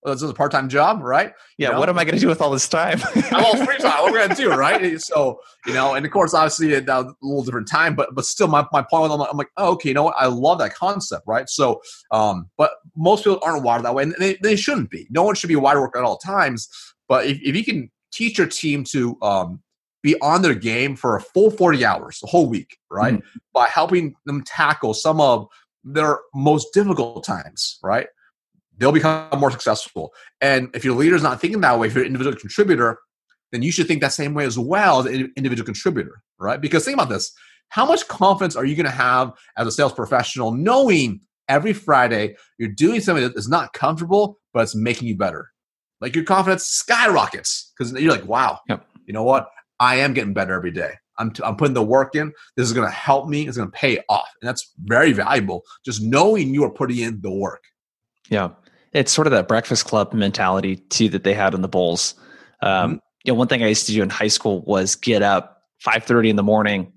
well, this is a part time job, right? Yeah. You know? What am I going to do with all this time? I'm all free time. What I going to do, right? So, you know, and of course, obviously, a little different time, but but still, my, my point was, I'm like, oh, okay, you know what? I love that concept, right? So, um, but most people aren't wired that way, and they, they shouldn't be. No one should be wired work at all times. But if, if you can teach your team to um, be on their game for a full 40 hours, a whole week, right? mm By helping them tackle some of their most difficult times, right? They'll become more successful. And if your leader's not thinking that way, if you're an individual contributor, then you should think that same way as well as an individual contributor, right? Because think about this. How much confidence are you going to have as a sales professional knowing every Friday you're doing something that is not comfortable, but it's making you better. Like your confidence skyrockets because you're like, wow, Yep. you know what? I am getting better every day. I'm, t- I'm putting the work in. This is going to help me. It's going to pay off. And that's very valuable. Just knowing you are putting in the work. Yeah. It's sort of that breakfast club mentality too that they had in the Bulls. Um, Mhm. You know, one thing I used to do in high school was get up 5:30 in the morning,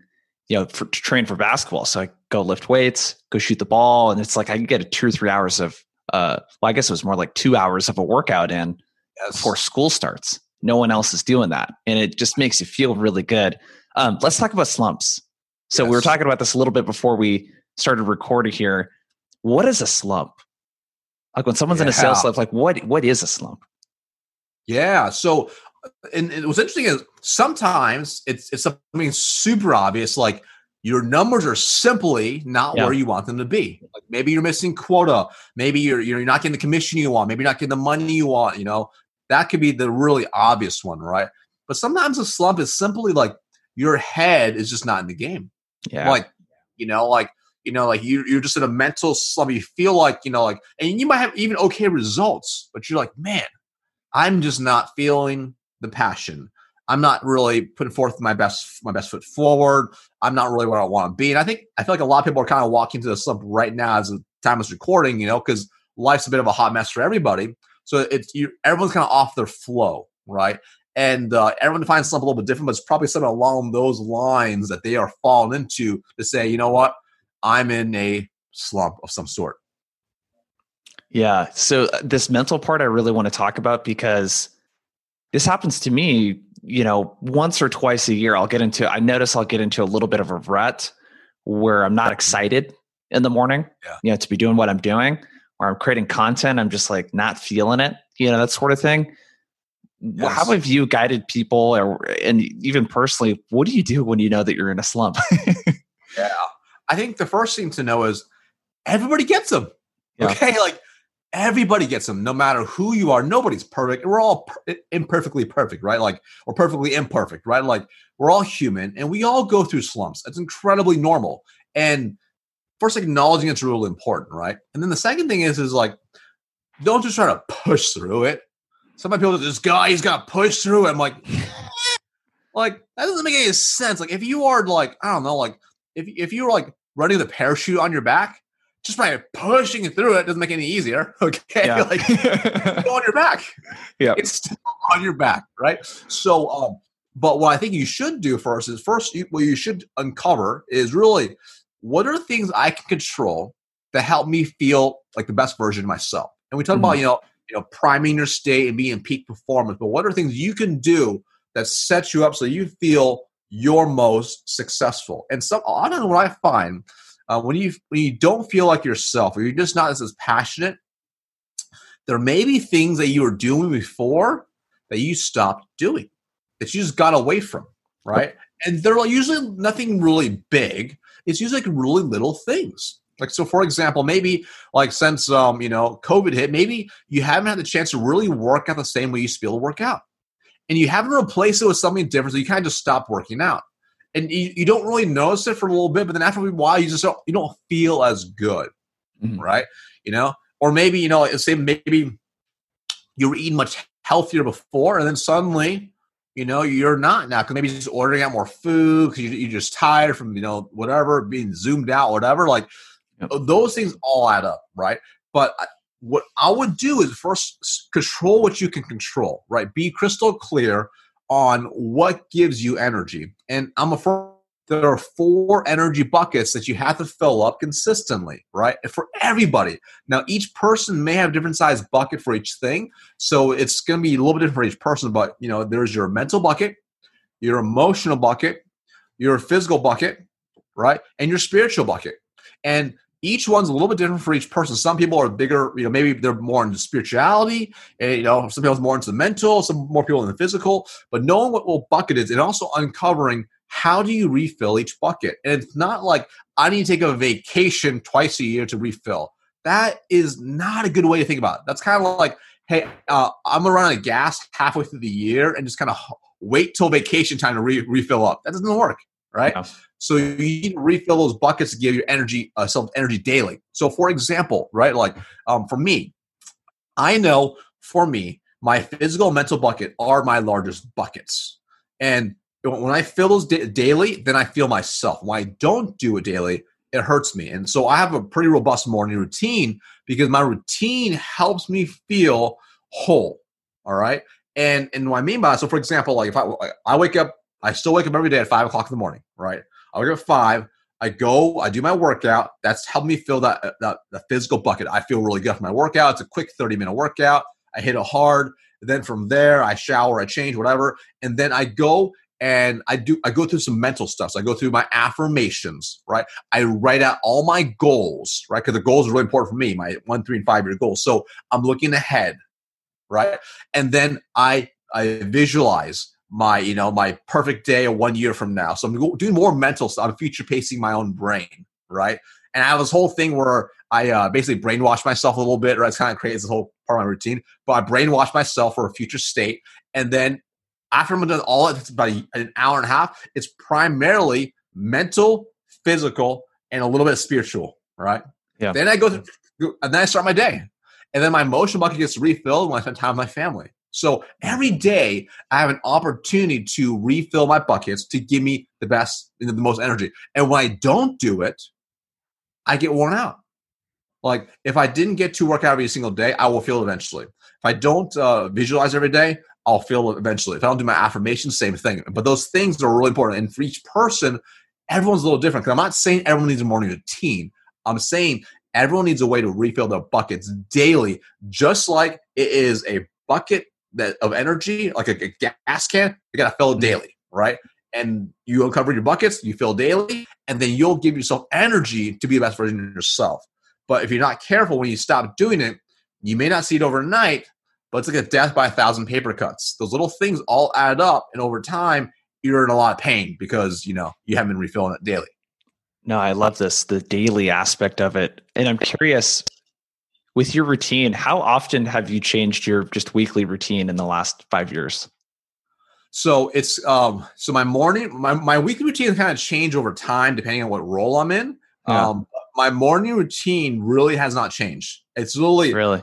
you know, for, to train for basketball. So I go lift weights, go shoot the ball, and it's like I could get a two or three hours of, uh, well, I guess it was more like two hours of a workout in Yes. before school starts. No one else is doing that, and it just makes you feel really good. Um, let's talk about slumps. So we were talking about this a little bit before we started recording here. What is a slump? Like when someone's in a sales slump, like what what is a slump? Yeah. So, and, and what's interesting is sometimes it's it's something super obvious, like your numbers are simply not Yeah. where you want them to be. Like maybe you're missing quota, maybe you're you're not getting the commission you want, maybe you're not getting the money you want. You know, that could be the really obvious one, right? But sometimes a slump is simply like your head is just not in the game. Yeah. Like, you know, like you know, like you you're just in a mental slump. You feel like you know, like, and you might have even okay results, but you're like, man, I'm just not feeling the passion. I'm not really putting forth my best my best foot forward. I'm not really where I want to be. And I think I feel like a lot of people are kind of walking to the slump right now as the time is recording, you know, because life's a bit of a hot mess for everybody. So it's you everyone's kind of off their flow, right? And uh, everyone finds slump a little bit different, but it's probably something along those lines that they are falling into to say, you know what, I'm in a slump of some sort. Yeah. So uh, this mental part I really want to talk about because this happens to me, you know, once or twice a year. I'll get into I notice I'll get into a little bit of a rut where I'm not excited in the morning, Yeah. you know, to be doing what I'm doing, or I'm creating content, I'm just like not feeling it, you know, that sort of thing. Yes. How have you guided people or and even personally, what do you do when you know that you're in a slump? I think the first thing to know is everybody gets them. Yeah. Okay. Like everybody gets them, no matter who you are. Nobody's perfect. We're all per- imperfectly perfect, right? Like, we're perfectly imperfect, right? Like, we're all human and we all go through slumps. It's incredibly normal. And first, acknowledging it's really important, right? And then the second thing is, is like, don't just try to push through it. Some people, this guy, he's got to push through it. I'm like, like that doesn't make any sense. Like if you are like, I don't know, like if if you were like running the parachute on your back, just by pushing through it doesn't make it any easier. Okay, Yeah. like on your back. Yeah. it's still on your back, right? So, um, but what I think you should do first is first you, what you should uncover is really what are things I can control that help me feel like the best version of myself. And we talk about you know you know priming your state and being in peak performance, but what are things you can do that sets you up so you feel your most successful? And some often what I find uh, when you when you don't feel like yourself or you're just not as, as passionate, there may be things that you were doing before that you stopped doing that you just got away from, right? And they're usually nothing really big. It's usually like really little things. Like so, for example, maybe like since um you know COVID hit, maybe you haven't had the chance to really work out the same way you used to be able to work out, and you haven't replaced it with something different. So you kind of just stop working out, and you, you don't really notice it for a little bit, but then after a while, you just don't you don't feel as good, Mhm. right? You know, or maybe you know, say maybe you were eating much healthier before, and then suddenly, you know, you're not now because maybe you're just ordering out more food because you, you're just tired from you know whatever being zoomed out, whatever. Like Yep. those things all add up, right? But what I would do is first control what you can control, right? Be crystal clear on what gives you energy. And I'm a firm there are four energy buckets that you have to fill up consistently, right? For everybody. Now, each person may have different size bucket for each thing. So it's going to be a little bit different for each person, but you know, there's your mental bucket, your emotional bucket, your physical bucket, right? And your spiritual bucket. And each one's a little bit different for each person. Some people are bigger, you know, maybe they're more into spirituality, and you know, some people are more into the mental, some more people in the physical. But knowing what, what bucket is, and also uncovering how do you refill each bucket. And it's not like I need to take a vacation twice a year to refill. That is not a good way to think about it. That's kind of like, hey, uh, I'm gonna run out of gas halfway through the year and just kind of wait till vacation time to re- refill up. That doesn't work, right? Yeah. So you need to refill those buckets to give your energy uh, self energy daily. So for example, right, like um, for me, I know for me, my physical and mental bucket are my largest buckets. And when I fill those da- daily, then I feel myself. When I don't do it daily, it hurts me. And so I have a pretty robust morning routine because my routine helps me feel whole. All right. And and what I mean by that, so for example, like if I I wake up, I still wake up every day at five o'clock in the morning, right? I wake up at five. I go, I do my workout. That's helped me fill that, uh, that the physical bucket. I feel really good for my workout. It's a quick 30 minute workout. I hit it hard. Then from there, I shower, I change, whatever. And then I go and I do I go through some mental stuff. So I go through my affirmations, right? I write out all my goals, right? Because the goals are really important for me, my one, three, and five year goals. So I'm looking ahead, right? And then I I visualize my you know my perfect day or one year from now. So I'm doing more mental stuff. I'm future pacing my own brain, right? And I have this whole thing where I uh, basically brainwash myself a little bit, right? It's kind of creates this whole part of my routine. But I brainwash myself for a future state, and then after I'm done all it's about an hour and a half. It's primarily mental, physical, and a little bit of spiritual, right? Yeah. Then I go through, and then I start my day, and then my emotion bucket gets refilled when I spend time with my family. So every day I have an opportunity to refill my buckets to give me the best, the most energy. And when I don't do it, I get worn out. Like if I didn't get to work out every single day, I will feel eventually. If I don't uh, visualize every day, I'll feel eventually. If I don't do my affirmations, same thing. But those things are really important. And for each person, everyone's a little different. Because I'm not saying everyone needs a morning routine. I'm saying everyone needs a way to refill their buckets daily, just like it is a bucket that of energy, like a, a gas can. You got to fill it mm-hmm. daily, right? And you uncover your buckets, you fill daily, and then you'll give yourself energy to be the best version of yourself. But if you're not careful when you stop doing it, you may not see it overnight, but it's like a death by a thousand paper cuts. Those little things all add up, and over time, you're in a lot of pain because you know you haven't been refilling it daily. No, I love this the daily aspect of it, and I'm curious with your routine. How often have you changed your just weekly routine in the last five years? So it's um so my morning my, my weekly routine kind of change over time depending on what role I'm in. Yeah. Um my morning routine really has not changed. It's literally really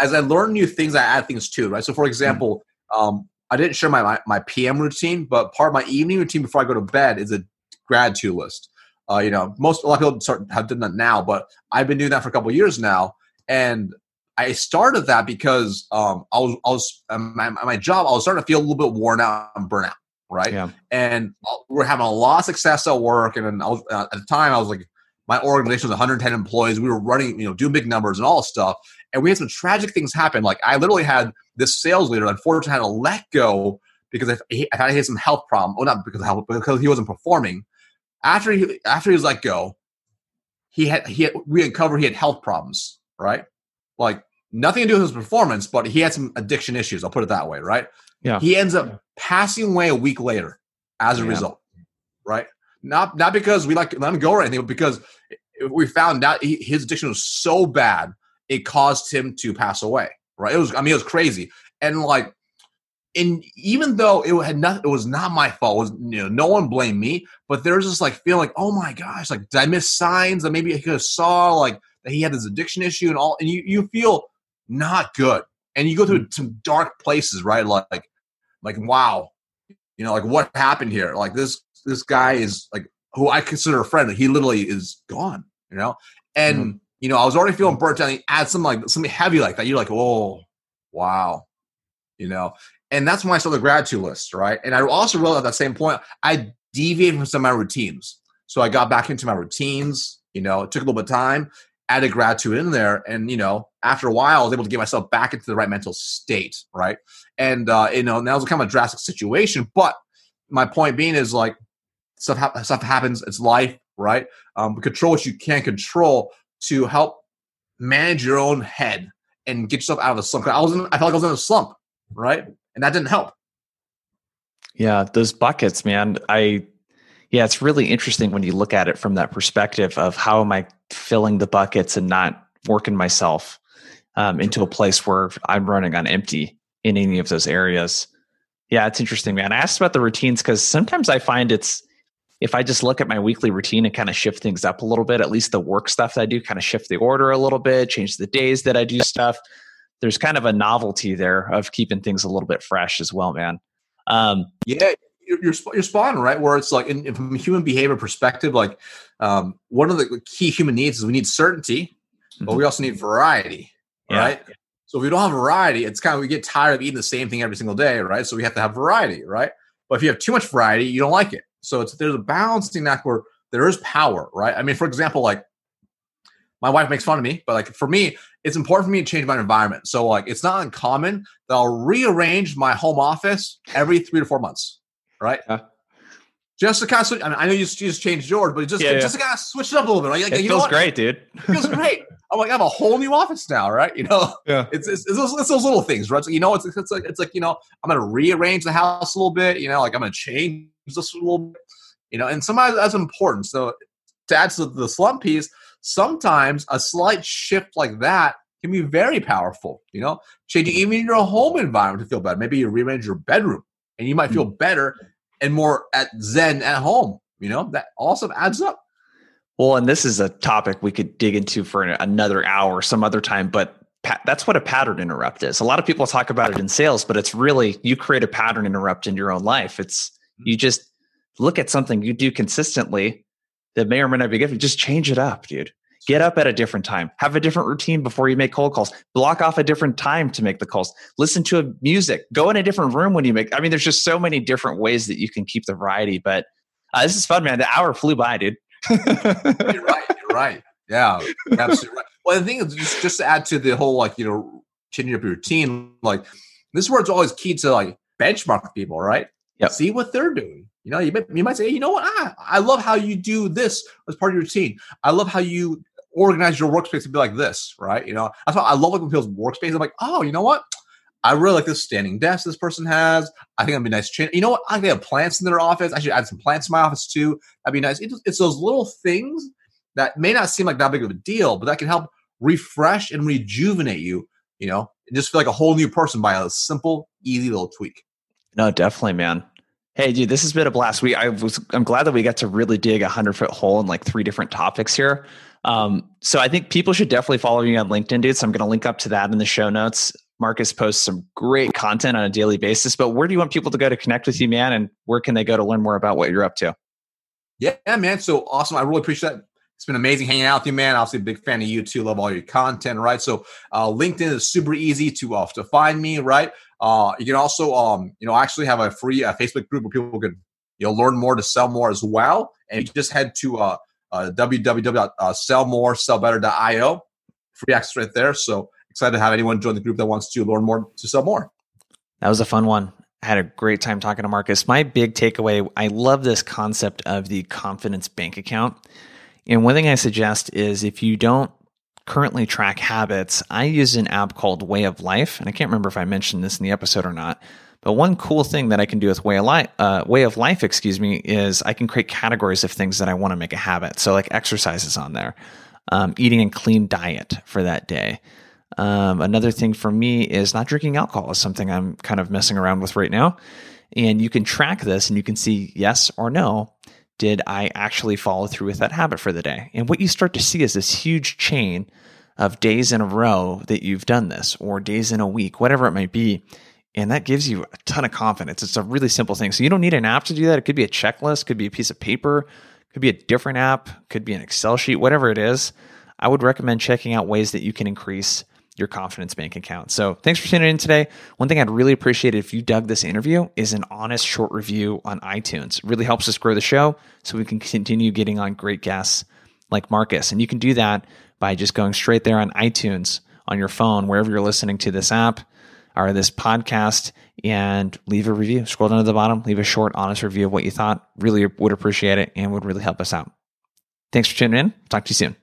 as I learn new things, I add things too, right? So, for example, mm. um, I didn't share my, my, my PM routine, but part of my evening routine before I go to bed is a gratitude list. Uh, you know, most a lot of people start, have done that now, but I've been doing that for a couple years now, and I started that because um, I was I was um, my, my job. I was starting to feel a little bit worn out and burnout, right? Yeah. And uh, we're having a lot of success at work, and I was uh, at the time I was like, my organization was 110 employees. We were running, you know, doing big numbers and all this stuff and we had some tragic things happen. Like I literally had this sales leader, unfortunately, had to let go because I, I thought he had some health problem. Well, not because of health, because he wasn't performing. After he after he was let go, he had he had, we uncovered he had health problems. Right, like nothing to do with his performance, but he had some addiction issues. I'll put it that way. Right. Yeah. He ends up passing away a week later as a yeah. result. Right. Not not because we like let him go or anything, but because we found out he, his addiction was so bad it caused him to pass away. Right? It was. I mean, it was crazy. And like, and even though it had not, it was not my fault. It was you know, no one blamed me. But there's this like feeling like, oh my gosh, like did I miss signs that maybe I could have saw like that he had this addiction issue and all, and you you feel not good, and you go through some dark places, right? Like, like wow, you know, like what happened here? Like this this guy is like who I consider a friend. He literally is gone, you know, and. Mm-hmm you know, I was already feeling burnt out. add something like something heavy like that. You're like, oh, wow, you know. And that's when I saw the gratitude list, right? And I also realized at that same point, I deviated from some of my routines. So I got back into my routines. You know, it took a little bit of time, added gratitude in there, and you know, after a while, I was able to get myself back into the right mental state, right? And uh, you know, that was kind of a drastic situation. But my point being is like stuff ha- stuff happens. It's life, right? Um, control what you can't control to help manage your own head and get yourself out of the slump. I was in, I felt like I was in a slump, right? And that didn't help. Yeah, those buckets, man. I yeah, it's really interesting when you look at it from that perspective of how am I filling the buckets and not working myself um, into a place where I'm running on empty in any of those areas. Yeah, it's interesting, man. I asked about the routines because sometimes I find it's if I just look at my weekly routine and kind of shift things up a little bit, at least the work stuff that I do, kind of shift the order a little bit, change the days that I do stuff, there's kind of a novelty there of keeping things a little bit fresh as well, man. Um, yeah, you're, you're, you're spot on, right? Where it's like, in, from a human behavior perspective, like um, one of the key human needs is we need certainty, mm-hmm. but we also need variety, yeah. right? So if we don't have variety, it's kind of we get tired of eating the same thing every single day, right? So we have to have variety, right? But if you have too much variety, you don't like it. So it's there's a balancing act where there is power, right? I mean, for example, like my wife makes fun of me, but like for me, it's important for me to change my environment. So like it's not uncommon that I'll rearrange my home office every three to four months, right? Just to kind of switch. I mean, I know you just, changed yours, but just yeah, just yeah. to kind of switch it up a little bit. Like, it feels great, dude. It feels great. I'm like, I have a whole new office now, right? You know, yeah. It's it's, it's, those, it's those little things, right? So you know, it's it's like it's like you know, I'm gonna rearrange the house a little bit. You know, like I'm gonna change this a little bit. You know, and sometimes that's important. So to add to the slump piece, sometimes a slight shift like that can be very powerful. You know, changing even your home environment to feel better. Maybe you rearrange your bedroom and you might feel mm. better and more at zen at home. You know, that also adds up. Well, and this is a topic we could dig into for another hour some other time, but that's what a pattern interrupt is. A lot of people talk about it in sales, but it's really you create a pattern interrupt in your own life. It's mm. you just look at something you do consistently that may or may not be good. Just change it up, dude. Get up at a different time. Have a different routine before you make cold calls. Block off a different time to make the calls. Listen to a music. Go in a different room when you make. I mean, there's just so many different ways that you can keep the variety. But uh, this is fun, man. The hour flew by, dude. you're right. You're right. Yeah, absolutely right. Well, the thing is, just, just to add to the whole like you know changing up your routine, like this is where it's always key to like benchmark people, right? Yeah. See what they're doing. You know, you, you might say, you know what? Ah, I love how you do this as part of your routine. I love how you organize your workspace to be like this, right? You know, that's why I love looking people's workspace. I'm like, oh, you know what? I really like this standing desk this person has. I think that'd be nice. Change. You know what? I think they have plants in their office. I should add some plants in my office too. That'd be nice. It's, it's those little things that may not seem like that big of a deal, but that can help refresh and rejuvenate you. You know, and just feel like a whole new person by a simple, easy little tweak. No, definitely, man. Hey, dude, this has been a blast. We I was I'm glad that we got to really dig a hundred foot hole in like three different topics here. Um, so I think people should definitely follow you on LinkedIn, dude. So I'm going to link up to that in the show notes. Marcus posts some great content on a daily basis. But where do you want people to go to connect with you, man? And where can they go to learn more about what you're up to? Yeah, man. So awesome. I really appreciate that. It's been amazing hanging out with you, man. Obviously, a big fan of you too. Love all your content, right? So, uh, LinkedIn is super easy to uh, to find me, right? Uh, you can also, um, you know, actually have a free uh, Facebook group where people can, you know, learn more to sell more as well. And you just head to uh, uh, www.sellmoresellbetter.io. Free access right there. So excited to have anyone join the group that wants to learn more to sell more. That was a fun one. I had a great time talking to Marcus. My big takeaway I love this concept of the confidence bank account. And one thing I suggest is if you don't currently track habits, I use an app called Way of Life. And I can't remember if I mentioned this in the episode or not. But one cool thing that I can do with Way of Life, uh, Way of Life, excuse me, is I can create categories of things that I want to make a habit. So like exercises on there, um, eating a clean diet for that day. Um, another thing for me is not drinking alcohol is something I'm kind of messing around with right now. And you can track this and you can see yes or no did I actually follow through with that habit for the day? And what you start to see is this huge chain of days in a row that you've done this, or days in a week, whatever it might be. And that gives you a ton of confidence. It's a really simple thing. So you don't need an app to do that. It could be a checklist, could be a piece of paper, could be a different app, could be an Excel sheet, whatever it is. I would recommend checking out ways that you can increase your confidence bank account. So thanks for tuning in today. One thing I'd really appreciate if you dug this interview is an honest short review on iTunes. It really helps us grow the show so we can continue getting on great guests like Marcus. And you can do that by just going straight there on iTunes on your phone, wherever you're listening to this app or this podcast, and leave a review. Scroll down to the bottom, leave a short, honest review of what you thought. Really would appreciate it and would really help us out. Thanks for tuning in. Talk to you soon.